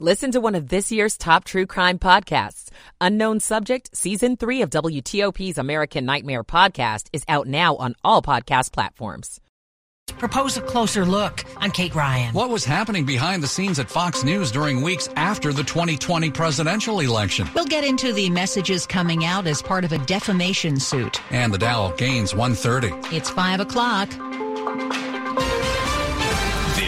Listen to one of this year's top true crime podcasts. Unknown Subject, Season 3 of WTOP's American Nightmare podcast is out now on all podcast platforms. Propose a closer look. I'm Kate Ryan. What was happening behind the scenes at Fox News during weeks after the 2020 presidential election? We'll get into the messages coming out as part of a defamation suit. And the Dow gains 130. It's 5 o'clock.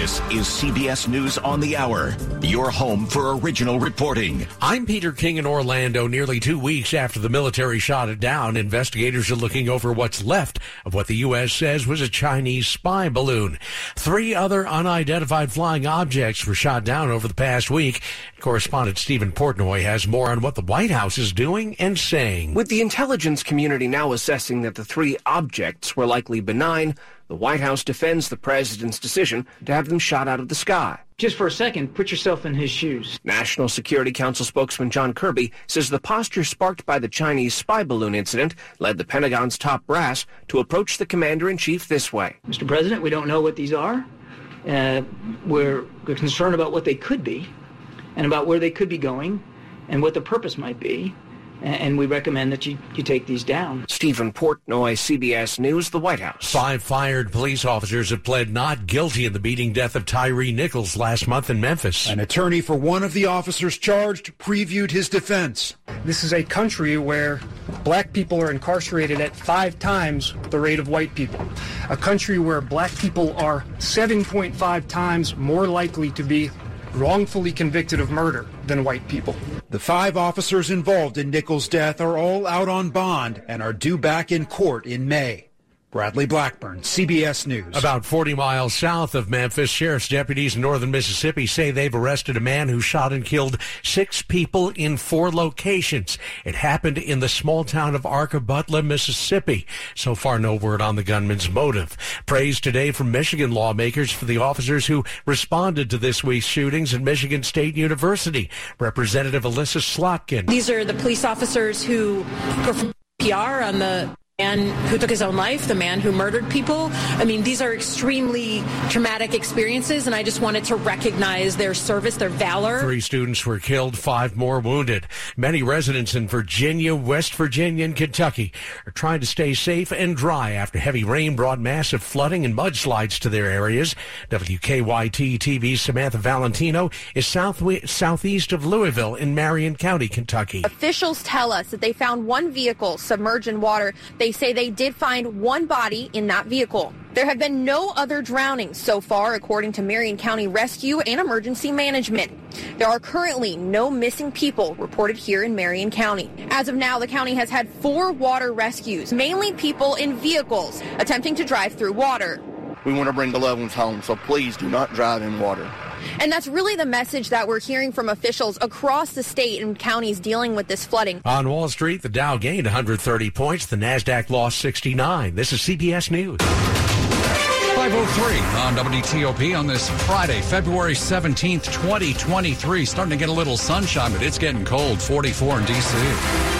This is CBS News on the Hour, your home for original reporting. I'm Peter King in Orlando. Nearly two weeks after the military shot it down, investigators are looking over what's left of what the U.S. says was a Chinese spy balloon. Three other unidentified flying objects were shot down over the past week. Correspondent Stephen Portnoy has more on what the White House is doing and saying. With the intelligence community now assessing that the three objects were likely benign, the White House defends the president's decision to have them shot out of the sky. Just for a second, put yourself in his shoes. National Security Council spokesman John Kirby says the posture sparked by the Chinese spy balloon incident led the Pentagon's top brass to approach the commander-in-chief this way. Mr. President, we don't know what these are. Uh, we're, we're concerned about what they could be and about where they could be going and what the purpose might be and we recommend that you, you take these down. Stephen Portnoy, CBS News, the White House. Five fired police officers have pled not guilty in the beating death of Tyree Nichols last month in Memphis. An attorney for one of the officers charged previewed his defense. This is a country where black people are incarcerated at five times the rate of white people. A country where black people are 7.5 times more likely to be wrongfully convicted of murder than white people. The five officers involved in Nichols' death are all out on bond and are due back in court in May. Bradley Blackburn, CBS News. About 40 miles south of Memphis, sheriff's deputies in northern Mississippi say they've arrested a man who shot and killed six people in four locations. It happened in the small town of Arkabutla, Mississippi. So far, no word on the gunman's motive. Praise today from Michigan lawmakers for the officers who responded to this week's shootings at Michigan State University. Representative Elissa Slotkin. These are the police officers who perform PR on the man who took his own life, the man who murdered people. I mean, these are extremely traumatic experiences, and I just wanted to recognize their service, their valor. Three students were killed, five more wounded. Many residents in Virginia, West Virginia, and Kentucky are trying to stay safe and dry after heavy rain brought massive flooding and mudslides to their areas. WKYT TV's Samantha Valentino is south southeast of Louisville in Marion County, Kentucky. Officials tell us that they found one vehicle submerged in water. They they say they did find one body in that vehicle. There have been no other drownings so far, according to Marion County Rescue and Emergency Management. There are currently no missing people reported here in Marion County. As of now, the county has had four water rescues, mainly people in vehicles attempting to drive through water. We want to bring the loved ones home, so please do not drive in water. And that's really the message that we're hearing from officials across the state and counties dealing with this flooding. On Wall Street, the Dow gained 130 points. The NASDAQ lost 69. This is CBS News. 503 on WTOP on this Friday, February 17th, 2023. Starting to get a little sunshine, but it's getting cold. 44 in D.C.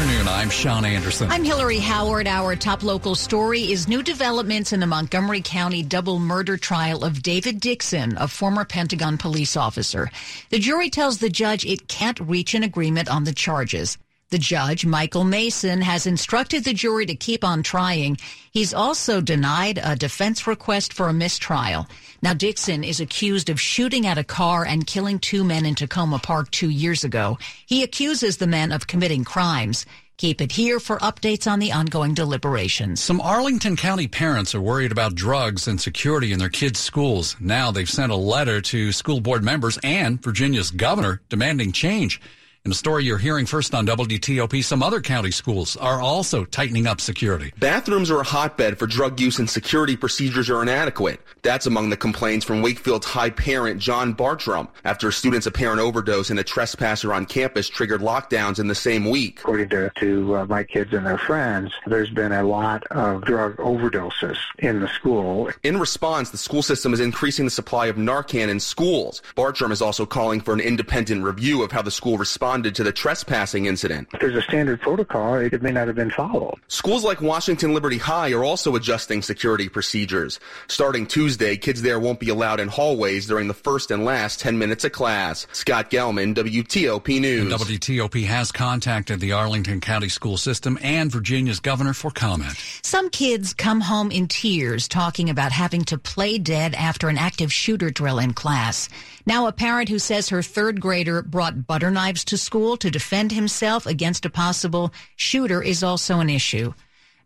afternoon. I'm Sean Anderson. I'm Hillary Howard. Our top local story is new developments in the Montgomery County double murder trial of David Dixon, a former Pentagon police officer. The jury tells the judge it can't reach an agreement on the charges. The judge, Michael Mason, has instructed the jury to keep on trying. He's also denied a defense request for a mistrial. Now, Dixon is accused of shooting at a car and killing two men in Takoma Park two years ago. He accuses the men of committing crimes. Keep it here for updates on the ongoing deliberations. Some Arlington County parents are worried about drugs and security in their kids' schools. Now they've sent a letter to school board members and Virginia's governor demanding change. In a story you're hearing first on WTOP, some other county schools are also tightening up security. Bathrooms are a hotbed for drug use and security procedures are inadequate. That's among the complaints from Wakefield's high parent John Bartram after a student's apparent overdose and a trespasser on campus triggered lockdowns in the same week. According to, to uh, my kids and their friends, there's been a lot of drug overdoses in the school. In response, the school system is increasing the supply of Narcan in schools. Bartram is also calling for an independent review of how the school responds responded to the trespassing incident. If there's a standard protocol, it may not have been followed. Schools like Washington Liberty High are also adjusting security procedures. Starting Tuesday, kids there won't be allowed in hallways during the first and last 10 minutes of class. Scott Gelman, WTOP News. And WTOP has contacted the Arlington County School System and Virginia's governor for comment. Some kids come home in tears talking about having to play dead after an active shooter drill in class. Now, a parent who says her third grader brought butter knives to school to defend himself against a possible shooter is also an issue.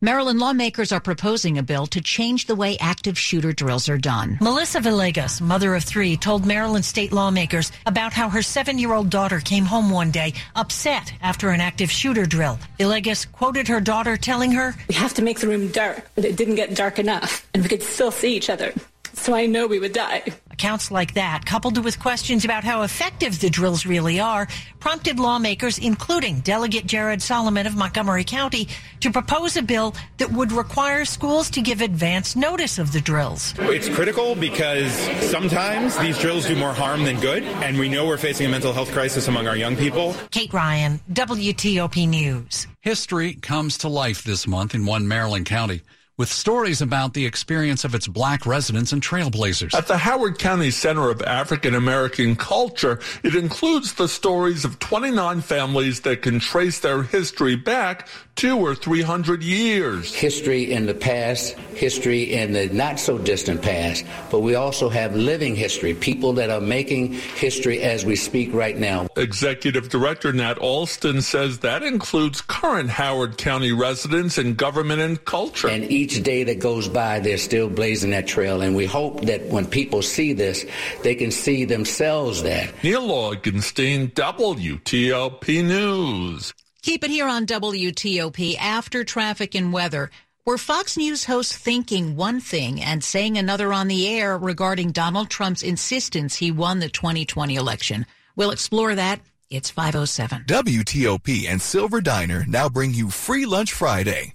Maryland lawmakers are proposing a bill to change the way active shooter drills are done. Melissa Villegas, mother of three, told Maryland state lawmakers about how her seven year old daughter came home one day upset after an active shooter drill. Villegas quoted her daughter telling her, We have to make the room dark, but it didn't get dark enough, and we could still see each other. So I know we would die. Accounts like that, coupled with questions about how effective the drills really are, prompted lawmakers, including Delegate Jared Solomon of Montgomery County, to propose a bill that would require schools to give advance notice of the drills. It's critical because sometimes these drills do more harm than good, and we know we're facing a mental health crisis among our young people. Kate Ryan, WTOP News. History comes to life this month in one Maryland county with stories about the experience of its black residents and trailblazers. At the Howard County Center of African American Culture, it includes the stories of 29 families that can trace their history back two or three hundred years. History in the past, history in the not so distant past, but we also have living history, people that are making history as we speak right now. Executive Director Nat Alston says that includes current Howard County residents in government and culture. And each day that goes by, they're still blazing that trail. And we hope that when people see this, they can see themselves there. Neil Augenstein, WTOP News. Keep it here on WTOP after traffic and weather. Were Fox News hosts thinking one thing and saying another on the air regarding Donald Trump's insistence he won the 2020 election? We'll explore that. It's 507. WTOP and Silver Diner now bring you Free Lunch Friday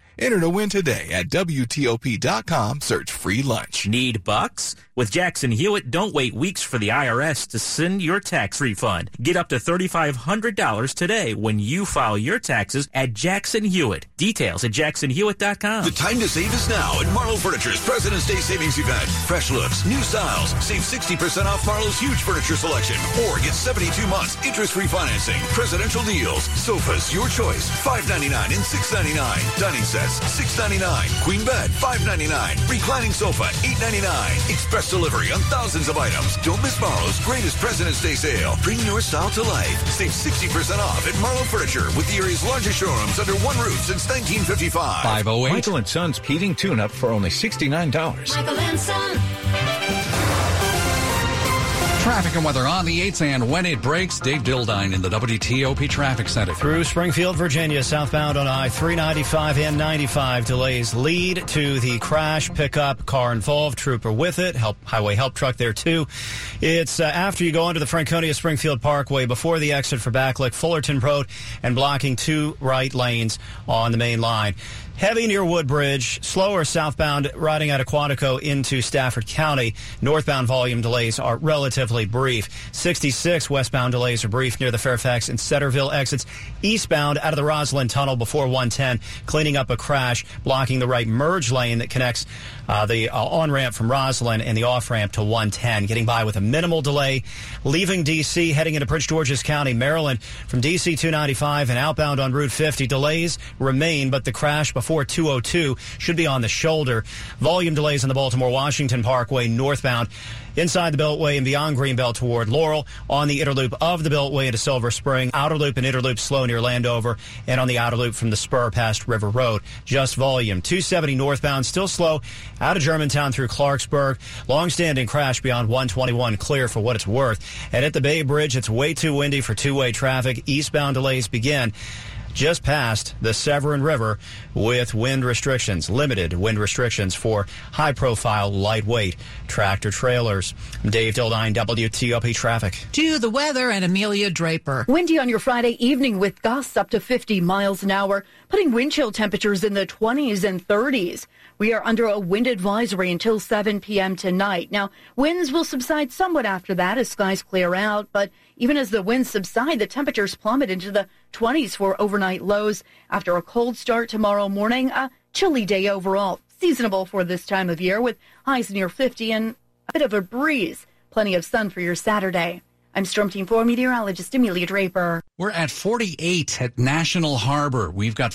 Enter to win today at WTOP.com. Search free lunch. Need bucks? With Jackson Hewitt, don't wait weeks for the IRS to send your tax refund. Get up to $3,500 today when you file your taxes at Jackson Hewitt. Details at jacksonhewitt.com. The time to save is now at Marlowe Furniture's President's Day Savings Event. Fresh looks, new styles. Save 60% off Marlowe's huge furniture selection. Or get 72 months interest-free financing. Presidential deals. Sofas, your choice. $5.99 and $6.99. Dining sets, $6.99. Queen bed, $5.99. Reclining sofa, $8.99. Express delivery on thousands of items. Don't miss Marlowe's greatest President's Day sale. Bring your style to life. Save 60% off at Marlowe Furniture with the area's largest showrooms under one roof since 1955. 508. Michael and Son's heating tune-up for only $69. Michael and Son. Traffic and weather on the 8s and when it breaks, Dave Dildine in the WTOP Traffic Center. Through Springfield, Virginia, southbound on I-395 and 95. Delays lead to the crash pickup car involved. Trooper with it. Help Highway help truck there too. It's uh, after you go onto the Franconia Springfield Parkway before the exit for Backlick, Fullerton Road, and blocking two right lanes on the main line. Heavy near Woodbridge, slower southbound riding out of Quantico into Stafford County. Northbound volume delays are relatively brief. 66 westbound delays are brief near the Fairfax and Centreville exits. Eastbound out of the Rosslyn Tunnel before 110, cleaning up a crash, blocking the right merge lane that connects uh, the uh, on-ramp from Rosslyn and the off-ramp to 110. Getting by with a minimal delay. Leaving D.C., heading into Prince George's County, Maryland, from D.C. 295 and outbound on Route 50. Delays remain, but the crash before 202 should be on the shoulder. Volume delays on the Baltimore-Washington Parkway northbound inside the Beltway and beyond Greenbelt toward Laurel, on the inner loop of the Beltway into Silver Spring, outer loop and inner loop slow near Landover, and on the outer loop from the spur past River Road. Just volume. 270 northbound, still slow out of Germantown through Clarksburg. Long-standing crash beyond 121, clear for what it's worth. And at the Bay Bridge, it's way too windy for two-way traffic. Eastbound delays begin just past the Severn River with wind restrictions, limited wind restrictions for high profile, lightweight tractor trailers. Dave Dildine, WTOP Traffic. To the weather and Amelia Draper. Windy on your Friday evening with gusts up to 50 miles an hour, putting wind chill temperatures in the 20s and 30s. We are under a wind advisory until 7 p.m. tonight. Now, winds will subside somewhat after that as skies clear out, but even as the winds subside, the temperatures plummet into the 20s for overnight lows after a cold start tomorrow morning. A chilly day overall, seasonable for this time of year with highs near 50 and a bit of a breeze. Plenty of sun for your Saturday. I'm Storm Team 4 meteorologist Amelia Draper. We're at 48 at National Harbor. We've got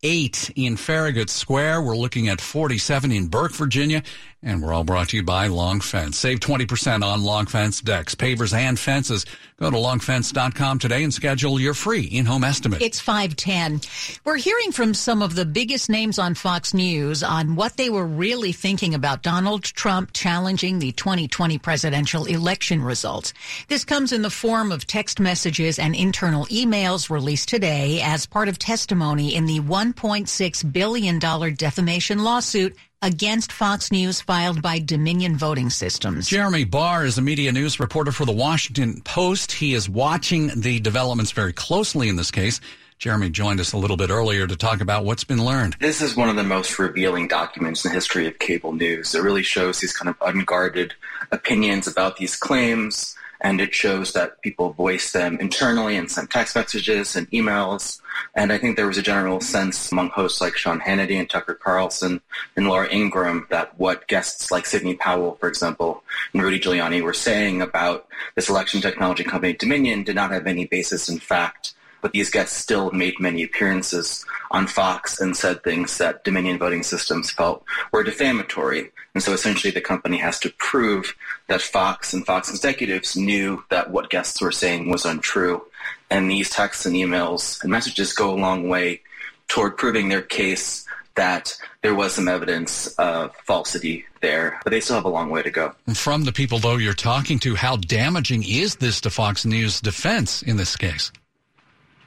48 in Farragut Square. We're looking at 47 in Burke, Virginia. And we're all brought to you by Long Fence. Save 20% on Long Fence decks, pavers, and fences. Go to longfence.com today and schedule your free in-home estimate. It's 510. We're hearing from some of the biggest names on Fox News on what they were really thinking about Donald Trump challenging the 2020 presidential election results. This comes in the form of text messages and internal emails released today as part of testimony in the $1.6 billion defamation lawsuit against Fox News filed by Dominion Voting Systems. Jeremy Barr is a media news reporter for the Washington Post. He is watching the developments very closely in this case. Jeremy joined us a little bit earlier to talk about what's been learned. This is one of the most revealing documents in the history of cable news. It really shows these kind of unguarded opinions about these claims, and it shows that people voice them internally and send text messages and emails. And I think there was a general sense among hosts like Sean Hannity and Tucker Carlson and Laura Ingraham that what guests like Sidney Powell, for example, and Rudy Giuliani were saying about this election technology company Dominion did not have any basis in fact. But these guests still made many appearances on Fox and said things that Dominion voting systems felt were defamatory. And so essentially the company has to prove that Fox and Fox executives knew that what guests were saying was untrue. And these texts and emails and messages go a long way toward proving their case that there was some evidence of falsity there, but they still have a long way to go. From the people, though, you're talking to, how damaging is this to Fox News' defense in this case?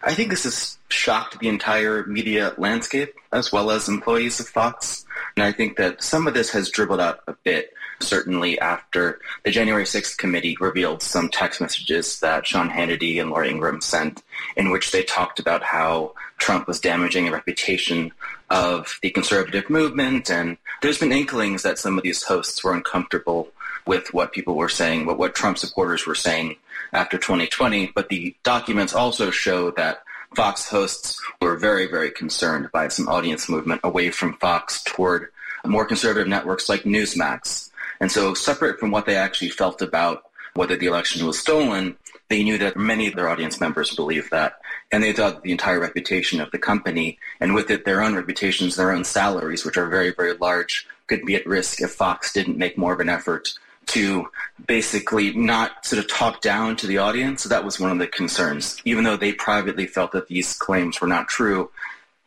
I think this has shocked the entire media landscape as well as employees of Fox. And I think that some of this has dribbled out a bit, certainly after the January 6th committee revealed some text messages that Sean Hannity and Laura Ingraham sent in which they talked about how Trump was damaging the reputation of the conservative movement. And there's been inklings that some of these hosts were uncomfortable with what people were saying, what, what Trump supporters were saying after 2020. But the documents also show that Fox hosts were very, very concerned by some audience movement away from Fox toward more conservative networks like Newsmax. And so separate from what they actually felt about whether the election was stolen, they knew that many of their audience members believed that. And they thought the entire reputation of the company, and with it their own reputations, their own salaries, which are very, very large, could be at risk if Fox didn't make more of an effort to basically not sort of talk down to the audience. So that was one of the concerns. Even though they privately felt that these claims were not true,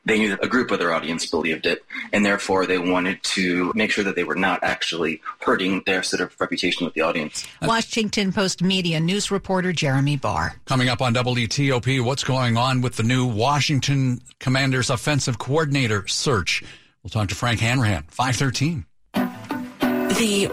they knew that a group of their audience believed it, and therefore they wanted to make sure that they were not actually hurting their sort of reputation with the audience. Uh, Washington Post media news reporter Jeremy Barr. Coming up on WTOP, what's going on with the new Washington Commanders offensive coordinator search? We'll talk to Frank Hanrahan, 513. The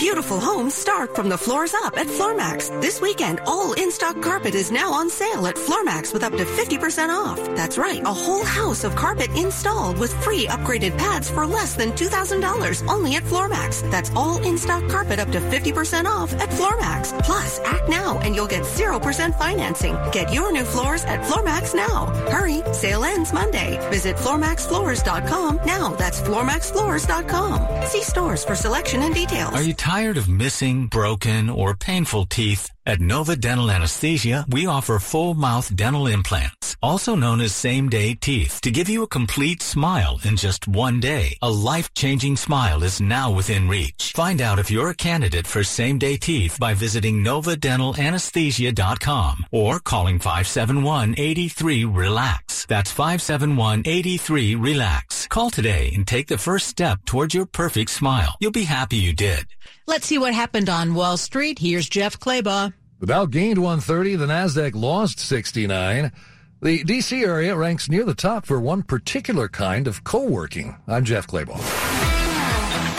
Beautiful homes start from the floors up at Floormax. This weekend, all in-stock carpet is now on sale at Floormax with up to 50% off. That's right, a whole house of carpet installed with free upgraded pads for less than $2,000 only at Floormax. That's all in-stock carpet up to 50% off at Floormax. Plus, act now and you'll get 0% financing. Get your new floors at Floormax now. Hurry, sale ends Monday. Visit FloorMaxFloors.com now. That's FloorMaxFloors.com. See stores for selection and details. Are you tired of missing, broken, or painful teeth? At Nova Dental Anesthesia, we offer full mouth dental implants, also known as same day teeth, to give you a complete smile in just one day. A life changing smile is now within reach. Find out if you're a candidate for same day teeth by visiting novadentalanesthesia.com or calling 571 83 RELAX. That's 571 83 RELAX. Call today and take the first step towards your perfect smile. You'll be happy you did. Let's see what happened on Wall Street. Here's Jeff Clabaugh. The Dow gained 130, the Nasdaq lost 69. The DC area ranks near the top for one particular kind of co-working. I'm Jeff Clabaugh.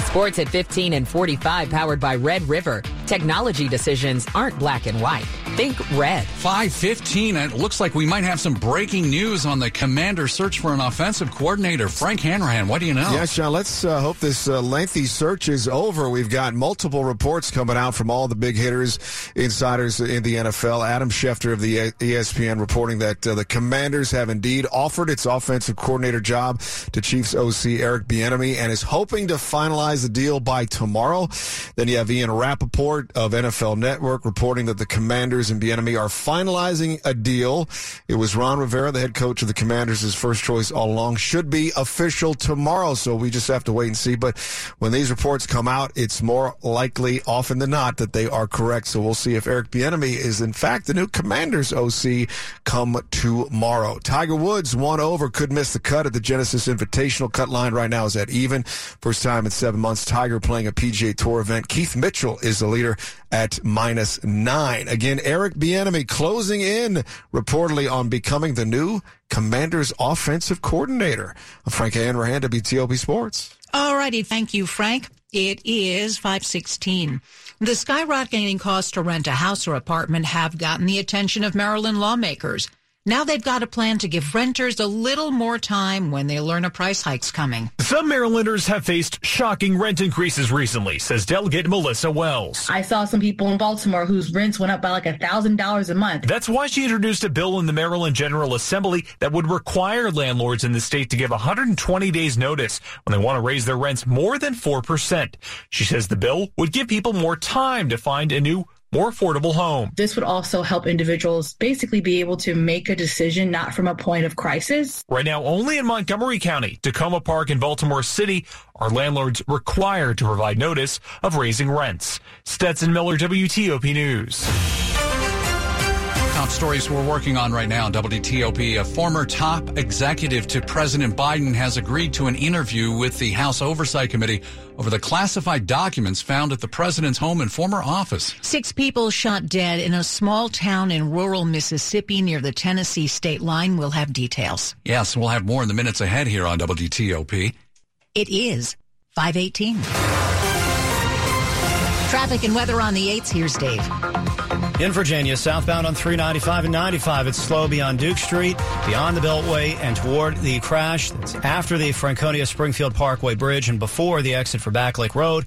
Sports at 15 and 45 powered by Red River. Technology decisions aren't black and white. Think red. 515. It looks like we might have some breaking news on the commander search for an offensive coordinator. Frank Hanrahan, what do you know? Yeah, Sean, let's uh, hope this uh, lengthy search is over. We've got multiple reports coming out from all the big hitters, insiders in the NFL. Adam Schefter of the ESPN reporting that uh, the commanders have indeed offered its offensive coordinator job to Chiefs OC Eric Bieniemy and is hoping to finalize the deal by tomorrow. Then you have Ian Rapoport of NFL Network reporting that the Commanders and Bieniemy are finalizing a deal. It was Ron Rivera, the head coach of the Commanders, his first choice all along. Should be official tomorrow, so we just have to wait and see. But when these reports come out, it's more likely, often than not, that they are correct. So we'll see if Eric Bieniemy is in fact the new Commanders OC come tomorrow. Tiger Woods one over, could miss the cut at the Genesis Invitational. Cut line right now is at even. First time in seven months. Tiger playing a PGA Tour event. Keith Mitchell is the leader at minus nine. Again, Eric Bieniemy closing in reportedly on becoming the new Commanders offensive coordinator. Frank Hanrahan, WTOP Sports. All righty. Thank you, Frank. It is 516. The skyrocketing costs to rent a house or apartment have gotten the attention of Maryland lawmakers. Now they've got a plan to give renters a little more time when they learn a price hike's coming. Some Marylanders have faced shocking rent increases recently, says Delegate Melissa Wells. I saw some people in Baltimore whose rents went up by like a thousand dollars a month. That's why she introduced a bill in the Maryland General Assembly that would require landlords in the state to give 120 days notice when they want to raise their rents more than 4%. She says the bill would give people more time to find a new more affordable home. This would also help individuals basically be able to make a decision not from a point of crisis. Right now, only in Montgomery County, Takoma Park, and Baltimore City are landlords required to provide notice of raising rents. Stetson Miller, WTOP News. Stories we're working on right now on WTOP. A former top executive to President Biden has agreed to an interview with the House Oversight Committee over the classified documents found at the president's home and former office. Six people shot dead in a small town in rural Mississippi near the Tennessee state line. We'll have details. Yes, we'll have more in the minutes ahead here on WTOP. It is 518. Traffic and weather on the 8th. Here's Dave. In Virginia, southbound on 395 and 95, it's slow beyond Duke Street, beyond the Beltway, and toward the crash. That's after the Franconia Springfield Parkway Bridge and before the exit for Backlick Road.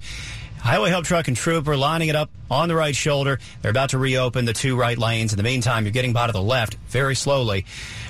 Highway Help Truck and Trooper lining it up on the right shoulder. They're about to reopen the two right lanes. In the meantime, you're getting by to the left very slowly.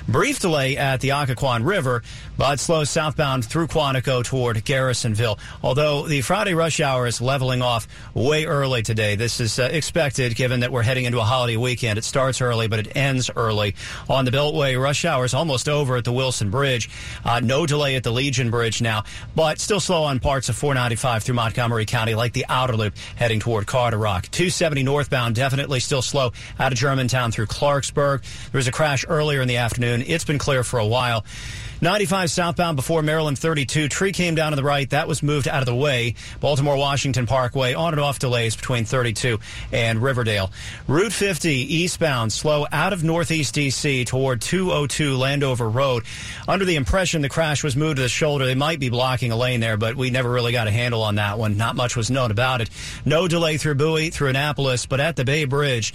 Brief delay at the Occoquan River, but slow southbound through Quantico toward Garrisonville. Although the Friday rush hour is leveling off way early today. This is uh, expected given that we're heading into a holiday weekend. It starts early, but it ends early. On the Beltway, rush hour is almost over at the Wilson Bridge. Uh, no delay at the Legion Bridge now, but still slow on parts of 495 through Montgomery County, like the outer loop heading toward Carderock. 270 northbound, definitely still slow out of Germantown through Clarksburg. There was a crash earlier in the afternoon. It's been clear for a while. 95 southbound before Maryland 32. Tree came down to the right. That was moved out of the way. Baltimore Washington Parkway on and off delays between 32 and Riverdale. Route 50 eastbound slow out of Northeast DC toward 202 Landover Road. Under the impression the crash was moved to the shoulder. They might be blocking a lane there, but we never really got a handle on that one. Not much was known about it. No delay through Bowie, through Annapolis, but at the Bay Bridge.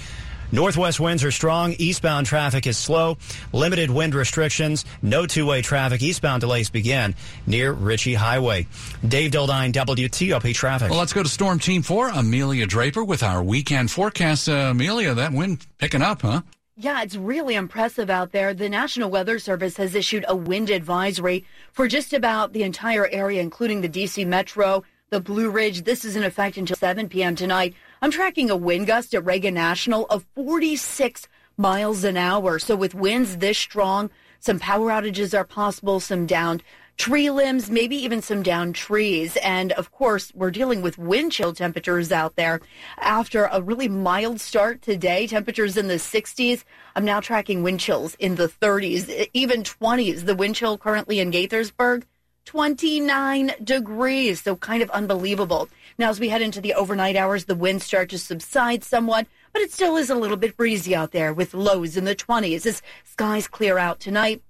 Northwest winds are strong. Eastbound traffic is slow. Limited wind restrictions. No two-way traffic. Eastbound delays begin near Ritchie Highway. Dave Dildine, WTOP traffic. Well, let's go to Storm Team 4. Amelia Draper with our weekend forecast. Uh, Amelia, that wind picking up, huh? Yeah, it's really impressive out there. The National Weather Service has issued a wind advisory for just about the entire area, including the DC Metro, the Blue Ridge. This is in effect until 7 p.m. tonight. I'm tracking a wind gust at Reagan National of 46 miles an hour. So with winds this strong, some power outages are possible, some downed tree limbs, maybe even some downed trees. And of course, we're dealing with wind chill temperatures out there after a really mild start today. Temperatures in the 60s. I'm now tracking wind chills in the 30s, even 20s. The wind chill currently in Gaithersburg, 29 degrees. So kind of unbelievable. Now, as we head into the overnight hours, the winds start to subside somewhat, but it still is a little bit breezy out there with lows in the 20s as skies clear out tonight.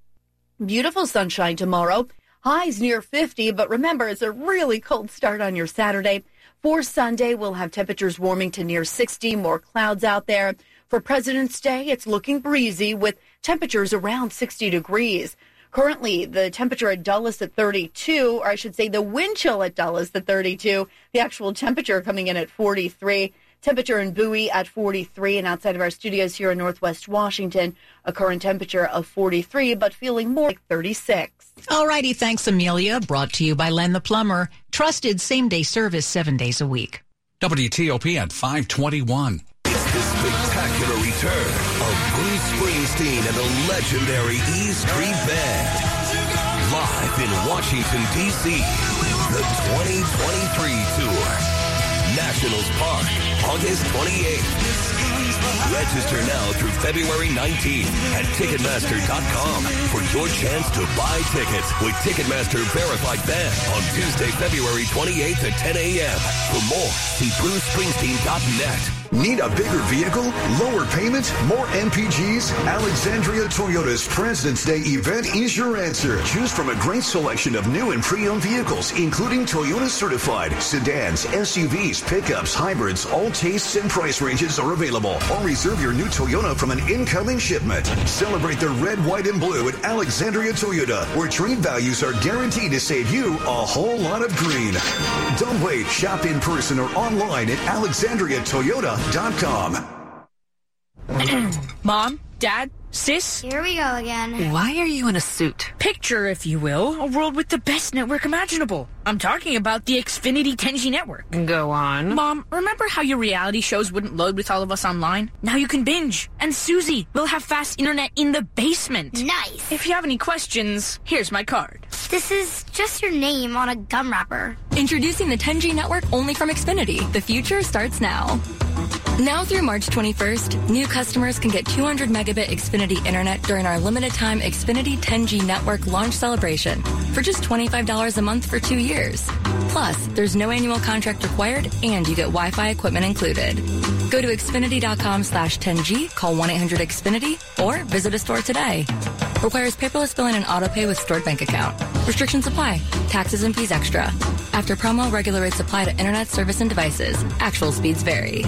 Beautiful sunshine tomorrow. Highs near 50, but remember, it's a really cold start on your Saturday. For Sunday, we'll have temperatures warming to near 60, more clouds out there. For President's Day, it's looking breezy with temperatures around 60 degrees. Currently, the temperature at Dulles at 32, or I should say the wind chill at Dulles at 32, the actual temperature coming in at 43. Temperature in Bowie at 43, and outside of our studios here in Northwest Washington, a current temperature of 43, but feeling more like 36. All righty, thanks, Amelia. Brought to you by Len the Plumber. Trusted same day service seven days a week. WTOP at 521. It's the spectacular return of Bruce Springsteen and the legendary E Street Band. Live in Washington, D.C. The 2023 Tour. Nationals Park, August 28th. Register now through February 19th at Ticketmaster.com for your chance to buy tickets with Ticketmaster Verified Band on Tuesday, February 28th at 10 a.m. For more, see BruceSpringsteen.net. Need a bigger vehicle? Lower payment? More MPGs? Alexandria Toyota's President's Day event is your answer. Choose from a great selection of new and pre-owned vehicles, including Toyota certified sedans, SUVs, pickups, hybrids. All tastes and price ranges are available. Or reserve your new Toyota from an incoming shipment. Celebrate the red, white, and blue at Alexandria Toyota, where trade values are guaranteed to save you a whole lot of green. Don't wait. Shop in person or online at alexandriatoyota.com. Mom, Dad, Sis? Here we go again. Why are you in a suit? Picture, if you will, a world with the best network imaginable. I'm talking about the Xfinity 10G network. Go on. Mom, remember how your reality shows wouldn't load with all of us online? Now you can binge. And Susie, we'll have fast internet in the basement. Nice. If you have any questions, here's my card. This is just your name on a gum wrapper. Introducing the 10G network only from Xfinity. The future starts now. Now through March 21st, new customers can get 200 megabit Xfinity internet during our limited time Xfinity 10G network launch celebration for just $25 a month for two years. Plus, there's no annual contract required and you get Wi-Fi equipment included. Go to Xfinity.com slash 10G, call 1-800-XFINITY, or visit a store today. Requires paperless billing and auto pay with stored bank account. Restrictions apply. Taxes and fees extra. After promo, regular rates apply to internet service and devices. Actual speeds vary.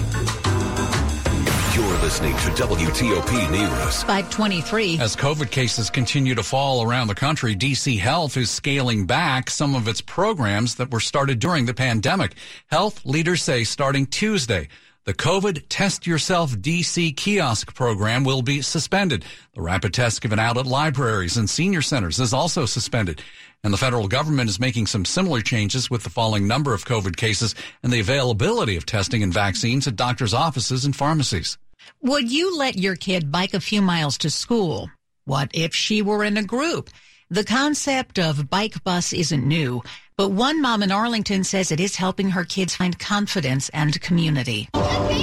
You're listening to WTOP News. 523. As COVID cases continue to fall around the country, DC Health is scaling back some of its programs that were started during the pandemic. Health leaders say starting Tuesday, the COVID Test Yourself DC kiosk program will be suspended. The rapid test given out at libraries and senior centers is also suspended. And the federal government is making some similar changes with the falling number of COVID cases and the availability of testing and vaccines at doctors' offices and pharmacies. Would you let your kid bike a few miles to school? What if she were in a group? The concept of bike bus isn't new. But one mom in Arlington says it is helping her kids find confidence and community.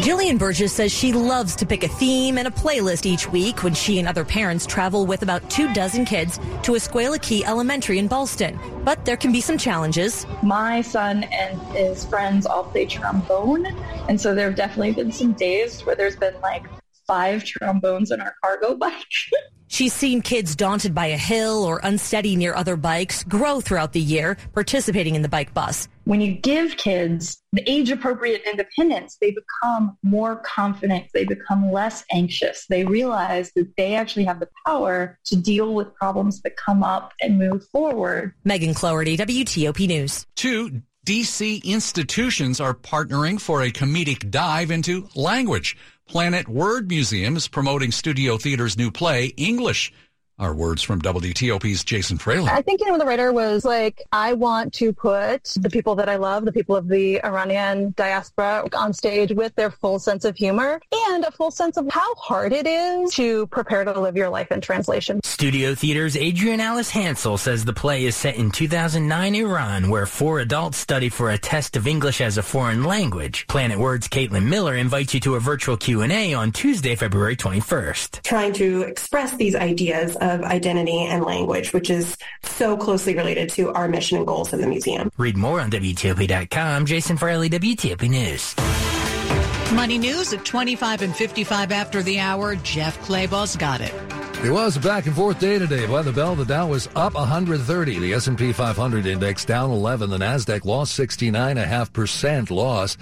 Jillian Burgess says she loves to pick a theme and a playlist each week when she and other parents travel with about two dozen kids to Escuela Key Elementary in Ballston. But there can be some challenges. My son and his friends all play trombone, and so there have definitely been some days where there's been like five trombones in our cargo bike. She's seen kids daunted by a hill or unsteady near other bikes grow throughout the year, participating in the bike bus. When you give kids the age appropriate independence, they become more confident. They become less anxious. They realize that they actually have the power to deal with problems that come up and move forward. Megan Cloherty, WTOP News. Two DC institutions are partnering for a comedic dive into language. Planet Word Museum is promoting Studio Theater's new play, English. Our words from WTOP's Jason Fraley. I think, you know, the writer was like, I want to put the people that I love, the people of the Iranian diaspora on stage with their full sense of humor and a full sense of how hard it is to prepare to live your life in translation. Studio Theater's Adrien Alice Hansel says the play is set in 2009 Iran, where four adults study for a test of English as a foreign language. Planet Words' Caitlin Miller invites you to a virtual Q&A on Tuesday, February 21st. Trying to express these ideas of identity and language, which is so closely related to our mission and goals of the museum. Read more on WTOP.com. Jason Fraley, WTOP News. Money news at 25 and 55 after the hour. Jeff Clabaugh's got it. It was a back and forth day today. By the bell, the Dow was up 130. The S&P 500 index down 11. The Nasdaq lost 69.5% loss.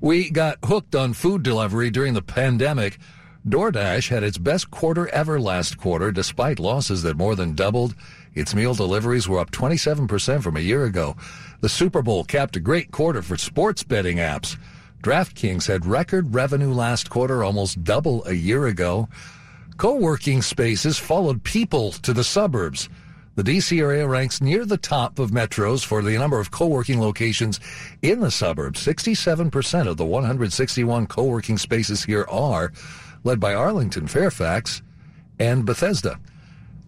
We got hooked on food delivery during the pandemic. DoorDash had its best quarter ever last quarter, despite losses that more than doubled. Its meal deliveries were up 27% from a year ago. The Super Bowl capped a great quarter for sports betting apps. DraftKings had record revenue last quarter, almost double a year ago. Co-working spaces followed people to the suburbs. The DC area ranks near the top of metros for the number of co-working locations in the suburbs. 67% of the 161 co-working spaces here are led by Arlington, Fairfax, and Bethesda.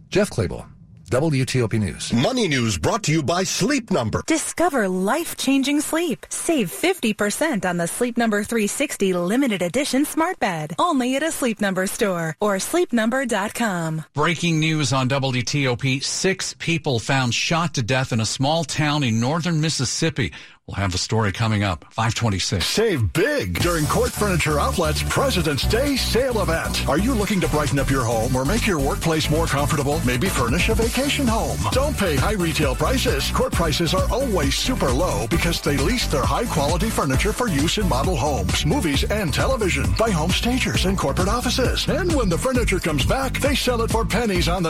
Jeff Clabaugh, WTOP News. Money News brought to you by Sleep Number. Discover life-changing sleep. Save 50% on the Sleep Number 360 limited edition smart bed. Only at a Sleep Number store or sleepnumber.com. Breaking news on WTOP. Six people found shot to death in a small town in northern Mississippi. We'll have the story coming up. 526. Save big during Court Furniture Outlet's President's Day sale event. Are you looking to brighten up your home or make your workplace more comfortable? Maybe furnish a vacation home. Don't pay high retail prices. Court prices are always super low because they lease their high quality furniture for use in model homes, movies, and television by home stagers and corporate offices. And when the furniture comes back, they sell it for pennies on the